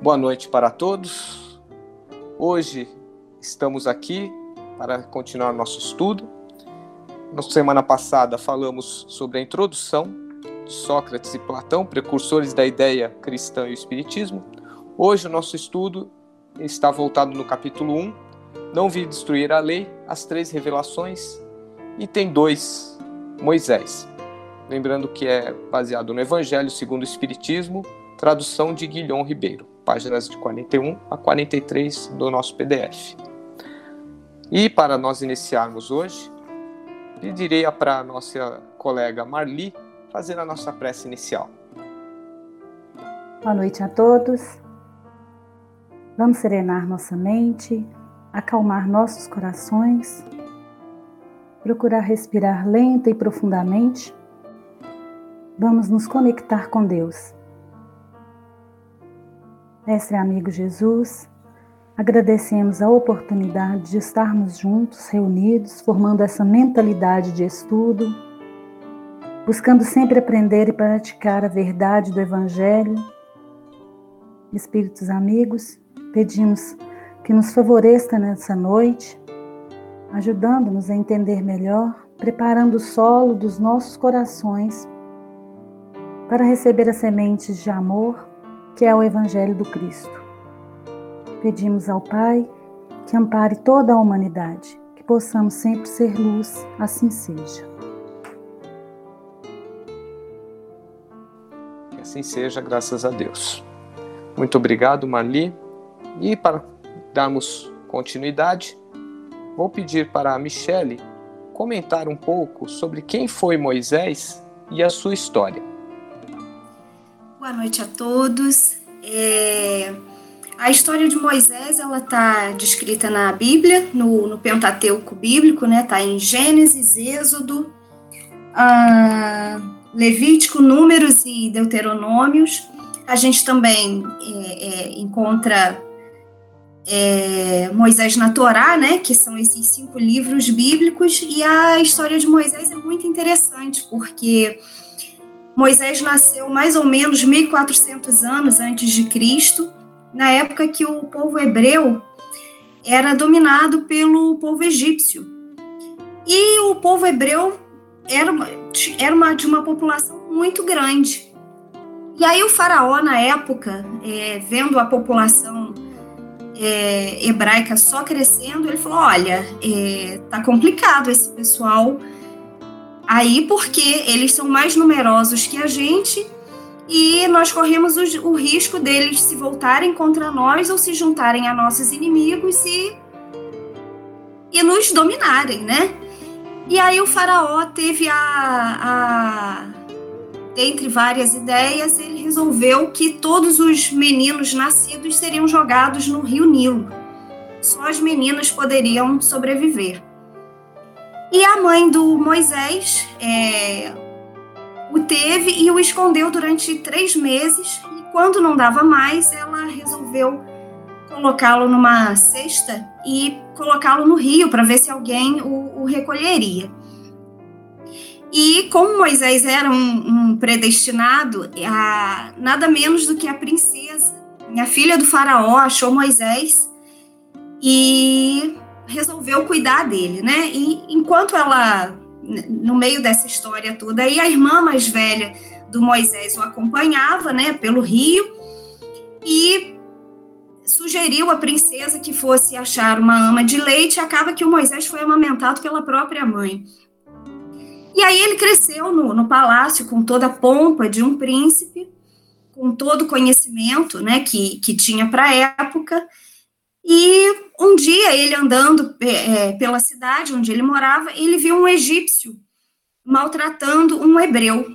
Boa noite para todos. Hoje estamos aqui para continuar nosso estudo. Na semana passada falamos sobre a introdução de Sócrates e Platão, precursores da ideia cristã e o espiritismo. Hoje o nosso estudo está voltado no capítulo 1, Não vi destruir a lei, as três revelações, e tem dois, Moisés. Lembrando que é baseado no Evangelho segundo o Espiritismo, tradução de Guilhom Ribeiro, páginas de 41 a 43 do nosso PDF. E para nós iniciarmos hoje, pedirei para a nossa colega Marli fazer a nossa prece inicial. Boa noite a todos. Vamos serenar nossa mente, acalmar nossos corações, procurar respirar lenta e profundamente. Vamos nos conectar com Deus. Mestre amigo Jesus, agradecemos a oportunidade de estarmos juntos, reunidos, formando essa mentalidade de estudo, buscando sempre aprender e praticar a verdade do Evangelho. Espíritos amigos, pedimos que nos favoreça nessa noite, ajudando-nos a entender melhor, preparando o solo dos nossos corações para receber as sementes de amor que é o Evangelho do Cristo. Pedimos ao Pai que ampare toda a humanidade, que possamos sempre ser luz, assim seja. Que assim seja, graças a Deus. Muito obrigado, Marli. E para darmos continuidade, vou pedir para a Michele comentar um pouco sobre quem foi Moisés e a sua história. Boa noite a todos. É... A história de Moisés ela está descrita na Bíblia, no, no Pentateuco bíblico, né? Está em Gênesis, Êxodo, ah, Levítico, Números e Deuteronômios. A gente também é, é, encontra é, Moisés na Torá, né, que são esses cinco livros bíblicos, e a história de Moisés é muito interessante, porque Moisés nasceu mais ou menos 1400 anos antes de Cristo, na época que o povo hebreu era dominado pelo povo egípcio. E o povo hebreu era, uma, era uma, de uma população muito grande. E aí o faraó, na época, é, vendo a população é, hebraica só crescendo, ele falou: olha, é, tá complicado esse pessoal aí, porque eles são mais numerosos que a gente e nós corremos o, o risco deles se voltarem contra nós ou se juntarem a nossos inimigos e, e nos dominarem, né? E aí o faraó teve a, a dentre várias ideias, ele resolveu que todos os meninos nascidos seriam jogados no rio Nilo. Só as meninas poderiam sobreviver. E a mãe do Moisés é, o teve e o escondeu durante três meses. E quando não dava mais, ela resolveu colocá-lo numa cesta e colocá-lo no rio para ver se alguém o, o recolheria. E como Moisés era um, um predestinado, a, nada menos do que a princesa, a filha do faraó, achou Moisés e resolveu cuidar dele, né? E enquanto ela, no meio dessa história toda, aí a irmã mais velha do Moisés o acompanhava, né, pelo rio e sugeriu à princesa que fosse achar uma ama de leite. Acaba que o Moisés foi amamentado pela própria mãe. E aí ele cresceu no, no palácio com toda a pompa de um príncipe, com todo o conhecimento né, que, que tinha para a época. E um dia ele andando é, é, pela cidade onde ele morava, ele viu um egípcio maltratando um hebreu.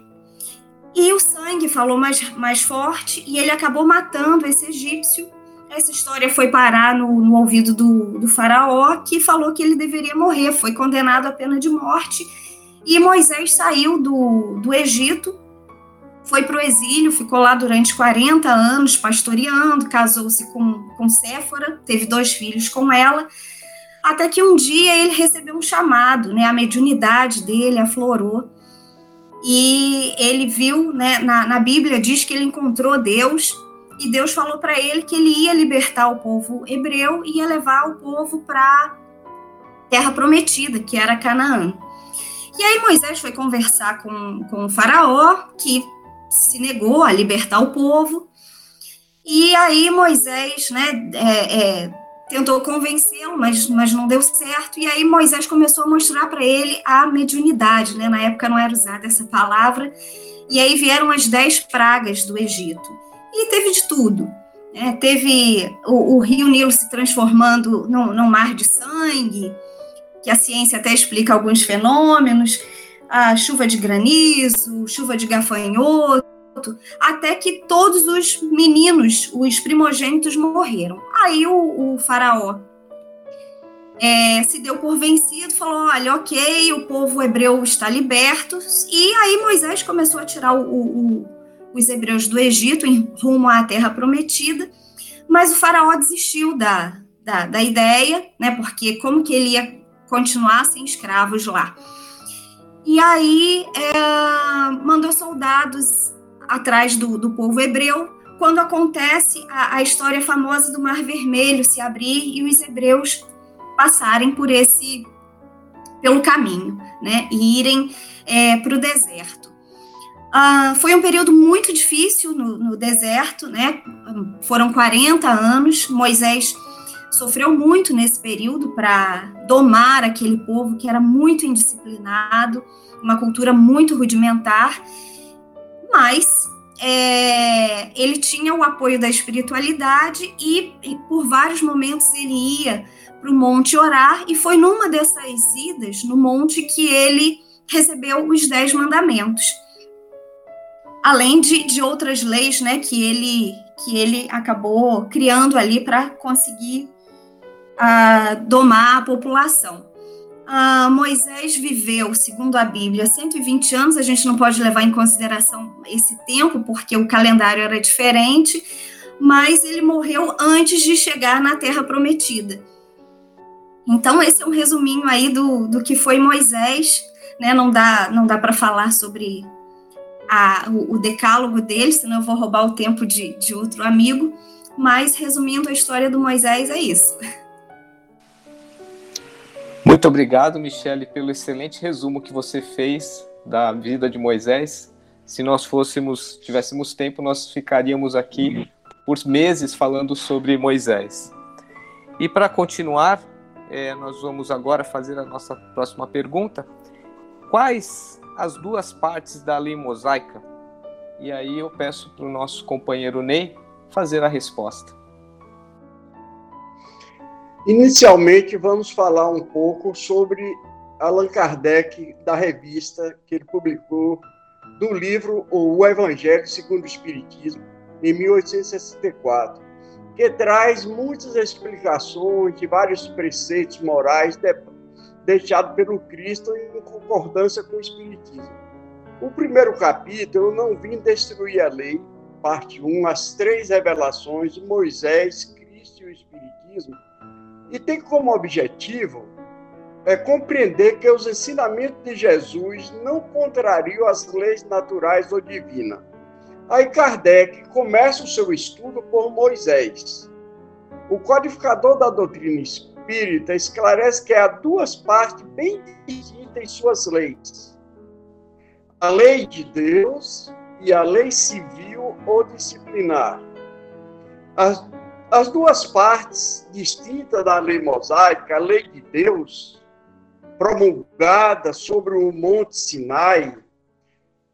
E o sangue falou mais, mais forte e ele acabou matando esse egípcio. Essa história foi parar no, no ouvido do, do faraó, que falou que ele deveria morrer, foi condenado à pena de morte e Moisés saiu do, do Egito, foi para o exílio, ficou lá durante 40 anos pastoreando, casou-se com, com Séfora, teve dois filhos com ela, até que um dia ele recebeu um chamado, né, a mediunidade dele aflorou, e ele viu, né, na, na Bíblia diz que ele encontrou Deus, e Deus falou para ele que ele ia libertar o povo hebreu e ia levar o povo para terra prometida, que era Canaã. E aí Moisés foi conversar com, com o faraó, que se negou a libertar o povo. E aí Moisés, né, é, é, tentou convencê-lo, mas, mas não deu certo. E aí Moisés começou a mostrar para ele a mediunidade, né? Na época não era usada essa palavra. E aí vieram as dez pragas do Egito. E teve de tudo. Né? Teve o, o, rio Nilo se transformando num, num mar de sangue, que a ciência até explica alguns fenômenos, a chuva de granizo, chuva de gafanhoto, até que todos os meninos, os primogênitos, morreram. Aí o, o faraó é, se deu por vencido, falou: olha, ok, o povo hebreu está liberto. E aí Moisés começou a tirar o, o, os hebreus do Egito em rumo à terra prometida, mas o faraó desistiu da, da, da ideia, né? Porque como que ele ia continuar sem escravos lá? E aí é, mandou soldados atrás do, do povo hebreu, quando acontece a, a história famosa do Mar Vermelho se abrir e os hebreus passarem por esse pelo caminho, né, e irem é, para o deserto. Uh, foi um período muito difícil no, no, deserto, né? Foram 40 anos. Moisés sofreu muito nesse período para domar aquele povo que era muito indisciplinado, uma cultura muito rudimentar mas é, ele tinha o apoio da espiritualidade e, e por vários momentos ele ia para o monte orar, e foi numa dessas idas no monte que ele recebeu os dez mandamentos. Além de, de outras leis né, que, ele, que ele acabou criando ali para conseguir uh, domar a população. Uh, Moisés viveu, segundo a Bíblia, 120 anos. A gente não pode levar em consideração esse tempo, porque o calendário era diferente, mas ele morreu antes de chegar na Terra Prometida. Então, esse é um resuminho aí do, do que foi Moisés. Né? Não dá, não dá para falar sobre a, o, o, decálogo dele, senão eu vou roubar o tempo de, de outro amigo. Mas, resumindo a história do Moisés, é isso. Muito obrigado, Michele, pelo excelente resumo que você fez da vida de Moisés. Se nós fôssemos, tivéssemos tempo, nós ficaríamos aqui por meses falando sobre Moisés. E para continuar, é, nós vamos agora fazer a nossa próxima pergunta. Quais as duas partes da lei mosaica? E aí eu peço para o nosso companheiro Ney fazer a resposta. Inicialmente, vamos falar um pouco sobre Allan Kardec, da revista que ele publicou do livro O Evangelho segundo o Espiritismo, em 1864, que traz muitas explicações de vários preceitos morais de, deixados pelo Cristo em concordância com o Espiritismo. O primeiro capítulo, Eu Não Vim Destruir a Lei, parte 1, as três revelações de Moisés, Cristo e o Espiritismo, e tem como objetivo é compreender que os ensinamentos de Jesus não contrariam as leis naturais ou divinas. Aí Kardec começa o seu estudo por Moisés. O codificador da doutrina espírita esclarece que há duas partes bem distintas em suas leis: a lei de Deus e a lei civil ou disciplinar. As as duas partes distintas da lei mosaica, a lei de Deus, promulgada sobre o Monte Sinai,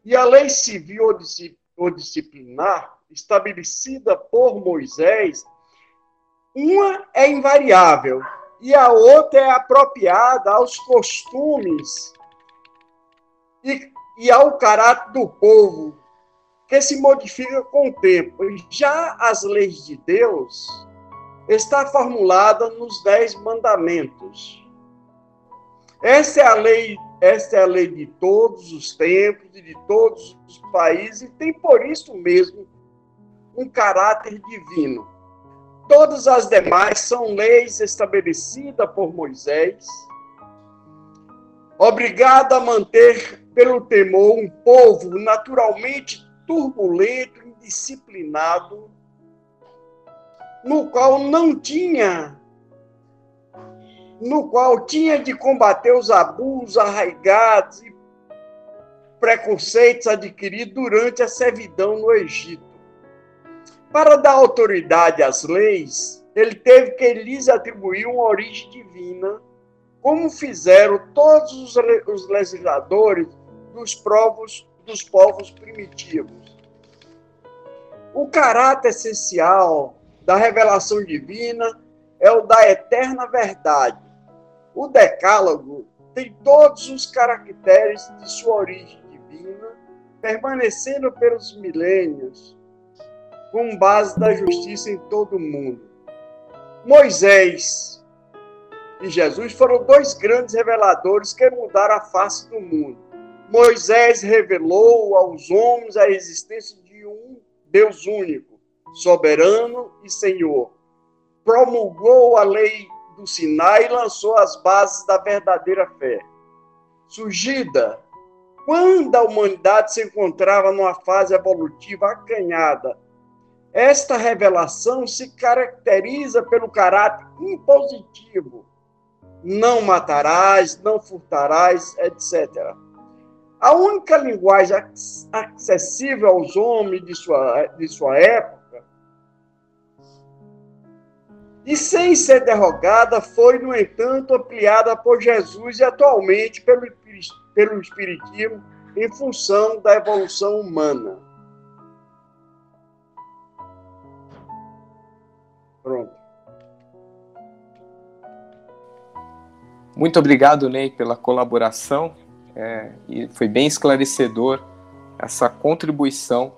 e a lei civil ou disciplinar, estabelecida por Moisés, uma é invariável e a outra é apropriada aos costumes e, e ao caráter do povo que se modifica com o tempo. Já as leis de Deus está formulada nos dez mandamentos. Essa é a lei, essa é a lei de todos os tempos e de todos os países e tem por isso mesmo um caráter divino. Todas as demais são leis estabelecidas por Moisés, obrigado a manter pelo temor um povo naturalmente turbulento, indisciplinado no qual não tinha no qual tinha de combater os abusos arraigados e preconceitos adquiridos durante a servidão no Egito. Para dar autoridade às leis, ele teve que lhes atribuir uma origem divina, como fizeram todos os legisladores dos povos, dos povos primitivos. O caráter essencial da revelação divina é o da eterna verdade. O Decálogo tem todos os caracteres de sua origem divina, permanecendo pelos milênios, com base da justiça em todo o mundo. Moisés e Jesus foram dois grandes reveladores que mudaram a face do mundo. Moisés revelou aos homens a existência Deus único, soberano e Senhor. Promulgou a lei do Sinai e lançou as bases da verdadeira fé. Surgida quando a humanidade se encontrava numa fase evolutiva acanhada, esta revelação se caracteriza pelo caráter impositivo. Não matarás, não furtarás, etc. A única linguagem acessível aos homens de sua, de sua época e sem ser derrogada, foi, no entanto, ampliada por Jesus e atualmente pelo, pelo Espiritismo em função da evolução humana. Pronto. Muito obrigado, Ney, pela colaboração. É, e foi bem esclarecedor essa contribuição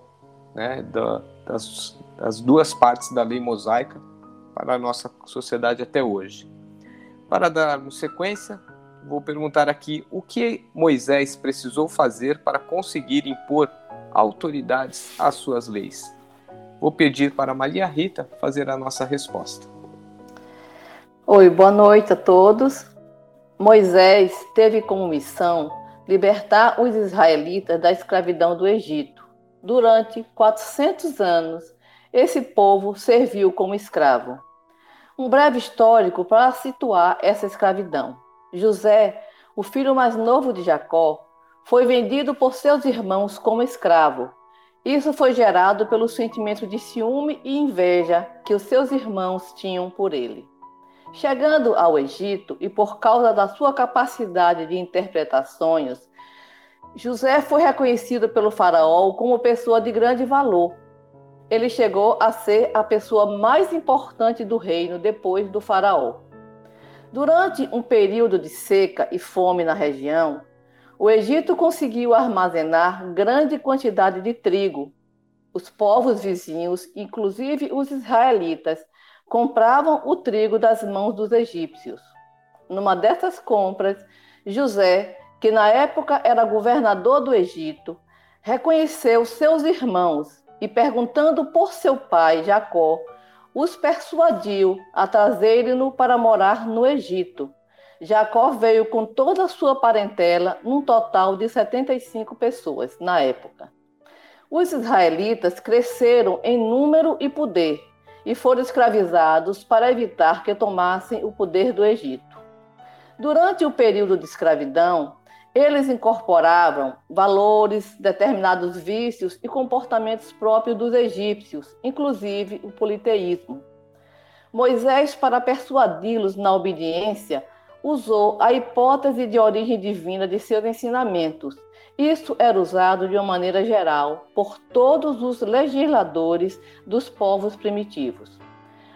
né, da, das, das duas partes da lei mosaica para a nossa sociedade até hoje. Para dar sequência, vou perguntar aqui o que Moisés precisou fazer para conseguir impor autoridades às suas leis. Vou pedir para Maria Rita fazer a nossa resposta. Oi, boa noite a todos. Moisés teve como missão libertar os israelitas da escravidão do Egito. Durante 400 anos, esse povo serviu como escravo. Um breve histórico para situar essa escravidão. José, o filho mais novo de Jacó, foi vendido por seus irmãos como escravo. Isso foi gerado pelo sentimento de ciúme e inveja que os seus irmãos tinham por ele. Chegando ao Egito e por causa da sua capacidade de interpretar sonhos, José foi reconhecido pelo faraó como pessoa de grande valor. Ele chegou a ser a pessoa mais importante do reino depois do faraó. Durante um período de seca e fome na região, o Egito conseguiu armazenar grande quantidade de trigo. Os povos vizinhos, inclusive os israelitas, compravam o trigo das mãos dos egípcios. Numa dessas compras, José, que na época era governador do Egito, reconheceu seus irmãos e, perguntando por seu pai Jacó, os persuadiu a trazerem-no para morar no Egito. Jacó veio com toda a sua parentela, num total de 75 pessoas na época. Os israelitas cresceram em número e poder e foram escravizados para evitar que tomassem o poder do Egito. Durante o período de escravidão, eles incorporavam valores, determinados vícios e comportamentos próprios dos egípcios, inclusive o politeísmo. Moisés, para persuadi-los na obediência, usou a hipótese de origem divina de seus ensinamentos isso era usado de uma maneira geral por todos os legisladores dos povos primitivos.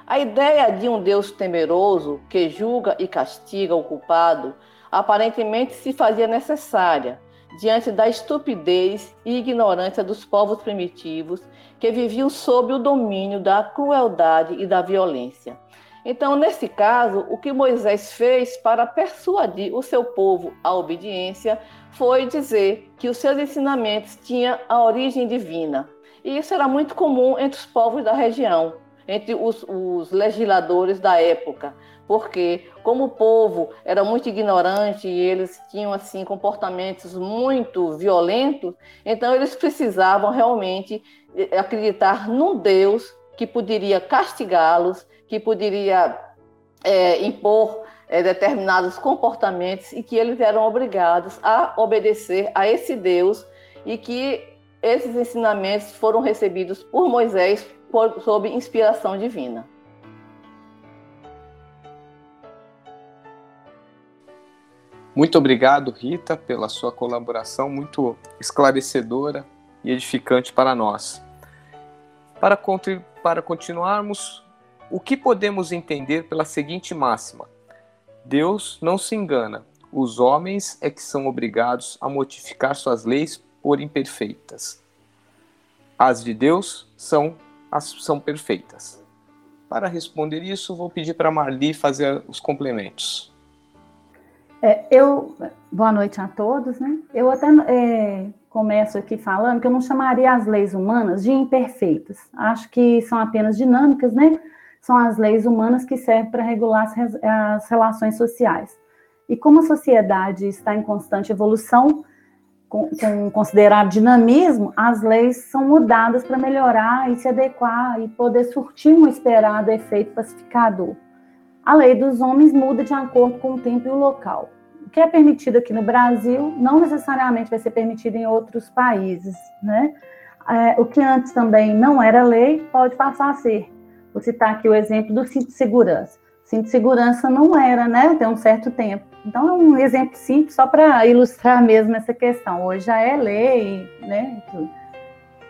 A ideia de um Deus temeroso que julga e castiga o culpado aparentemente se fazia necessária diante da estupidez e ignorância dos povos primitivos que viviam sob o domínio da crueldade e da violência. Então, nesse caso, o que Moisés fez para persuadir o seu povo à obediência foi dizer que os seus ensinamentos tinham a origem divina. E isso era muito comum entre os povos da região, entre os, os legisladores da época, porque como o povo era muito ignorante e eles tinham assim comportamentos muito violentos, então eles precisavam realmente eh, acreditar num Deus que poderia castigá-los, que poderia é, impor é, determinados comportamentos e que eles eram obrigados a obedecer a esse Deus e que esses ensinamentos foram recebidos por Moisés por, sob inspiração divina. Muito obrigado, Rita, pela sua colaboração muito esclarecedora e edificante para nós. Para, para continuarmos, o que podemos entender pela seguinte máxima: Deus não se engana, os homens é que são obrigados a modificar suas leis por imperfeitas. As de Deus são, as, são perfeitas. Para responder isso, vou pedir para Marli fazer os complementos. É, eu, boa noite a todos, né? Eu até é, começo aqui falando que eu não chamaria as leis humanas de imperfeitas. Acho que são apenas dinâmicas, né? São as leis humanas que servem para regular as, relações sociais. E como a sociedade está em constante evolução, com, com considerado dinamismo, as leis são mudadas para melhorar e se adequar e poder surtir um esperado efeito pacificador. A lei dos homens muda de acordo com o tempo e o local o que é permitido aqui no Brasil não necessariamente vai ser permitido em outros países, né? É, o que antes também não era lei pode passar a ser. Vou citar aqui o exemplo do cinto de segurança. Cinto de segurança não era, né? Tem um certo tempo. Então é um exemplo simples só para ilustrar mesmo essa questão. Hoje já é lei, né?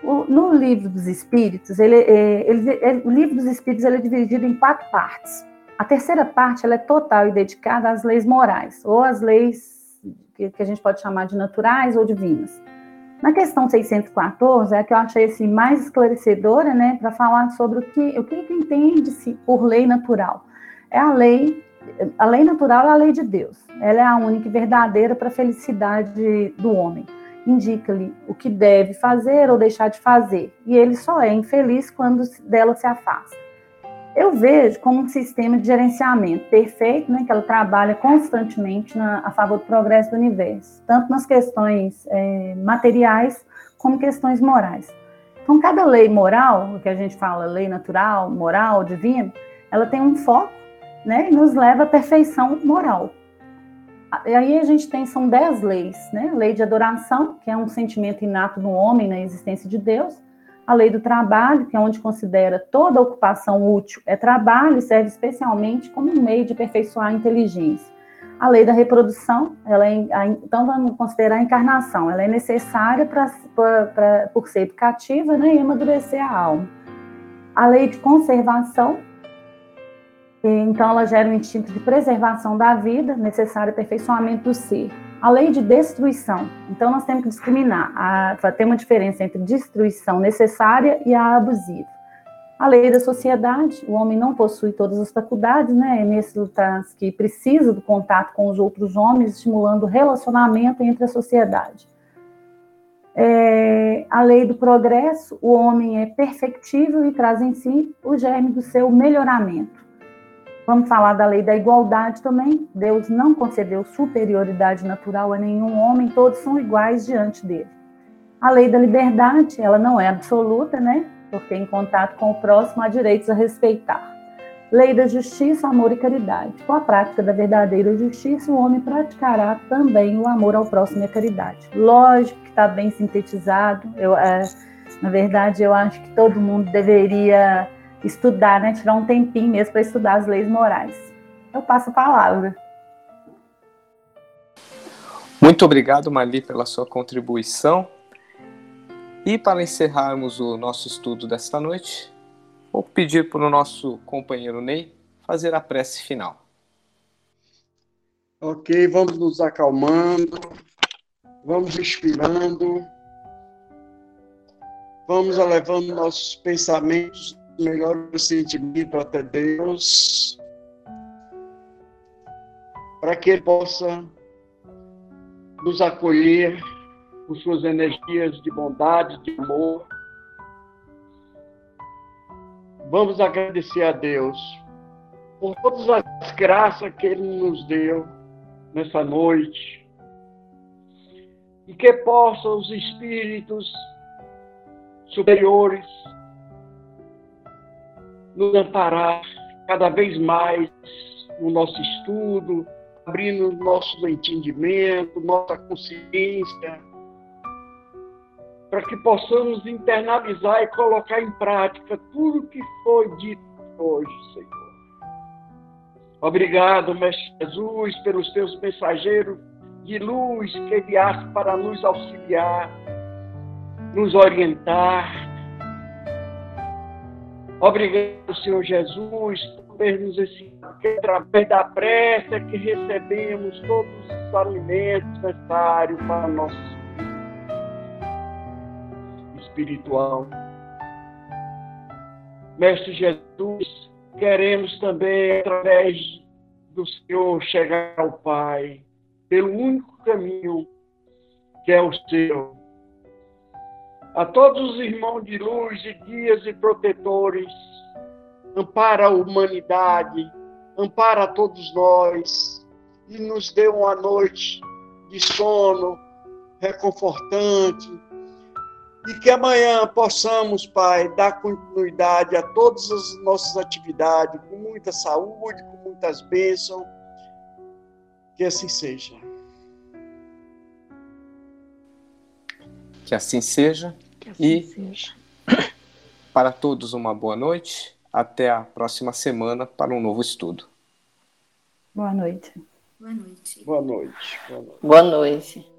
O, no livro dos Espíritos, ele, é, ele, ele, é, o livro dos Espíritos é dividido em quatro partes. A terceira parte é total e dedicada às leis morais, ou às leis que, que a gente pode chamar de naturais ou divinas. Na questão 614, é que eu achei assim, mais esclarecedora, né, para falar sobre o que, o que entende-se por lei natural. É a lei, a lei natural é a lei de Deus. Ela é a única e verdadeira para a felicidade do homem. Indica-lhe o que deve fazer ou deixar de fazer, e ele só é infeliz quando dela se afasta eu vejo como um sistema de gerenciamento perfeito, né, que ela trabalha constantemente na, a favor do progresso do universo, tanto nas questões é, materiais como questões morais. Então, cada lei moral, o que a gente fala lei natural, moral, divina, ela tem um foco, né, e nos leva à perfeição moral. E aí a gente tem, são dez leis, né, lei de adoração, que é um sentimento inato no homem na existência de Deus, a lei do trabalho, que é onde considera toda ocupação útil é trabalho e serve especialmente como um meio de aperfeiçoar a inteligência. A lei da reprodução, ela é, então vamos considerar a encarnação, ela é necessária pra, pra, pra, por ser educativa né, e amadurecer a alma. A lei de conservação, então ela gera um instinto de preservação da vida, necessário aperfeiçoamento do ser a lei de destruição. Então, nós temos que discriminar, ter uma diferença entre destruição necessária e a abusiva. A lei da sociedade, o homem não possui todas as faculdades, né? É nesse que precisa do contato com os outros homens, estimulando o relacionamento entre a sociedade. É, a lei do progresso, o homem é perfectível e traz em si o germe do seu melhoramento. Vamos falar da lei da igualdade também. Deus não concedeu superioridade natural a nenhum homem, todos são iguais diante dele. A lei da liberdade, ela não é absoluta, né? Porque em contato com o próximo há direitos a respeitar. Lei da justiça, amor e caridade. Com a prática da verdadeira justiça, o homem praticará também o amor ao próximo e a caridade. Lógico que está bem sintetizado. Eu, é, na verdade, eu acho que todo mundo deveria estudar, né? Tirar um tempinho mesmo para estudar as leis morais. Eu passo a palavra. Muito obrigado, Marli, pela sua contribuição. E para encerrarmos o nosso estudo desta noite, vou pedir para o nosso companheiro Ney fazer a prece final. Ok, vamos nos acalmando, vamos inspirando, vamos elevando nossos pensamentos melhor sentimento até Deus, para que Ele possa nos acolher com suas energias de bondade, de amor. Vamos agradecer a Deus por todas as graças que Ele nos deu nessa noite. E que possam os espíritos superiores nos amparar cada vez mais no nosso estudo, abrindo nosso entendimento, nossa consciência, para que possamos internalizar e colocar em prática tudo que foi dito hoje, Senhor. Obrigado, Mestre Jesus, pelos teus mensageiros de luz que enviaste para nos auxiliar, nos orientar. Obrigado, Senhor Jesus, por nos ensinado que através da prece que recebemos todos os alimentos necessários para nosso espiritual. Mestre Jesus, queremos também, através do Senhor, chegar ao Pai, pelo único caminho que é o seu. A todos os irmãos de luz e guias e protetores, ampara a humanidade, ampara a todos nós e nos dê uma noite de sono reconfortante, e que amanhã possamos, Pai, dar continuidade a todas as nossas atividades com muita saúde, com muitas bênçãos. Que assim seja. Que assim seja. Assim e seja. para todos uma boa noite. Até a próxima semana para um novo estudo. Boa noite. Boa noite. Boa noite. Boa noite. Boa noite.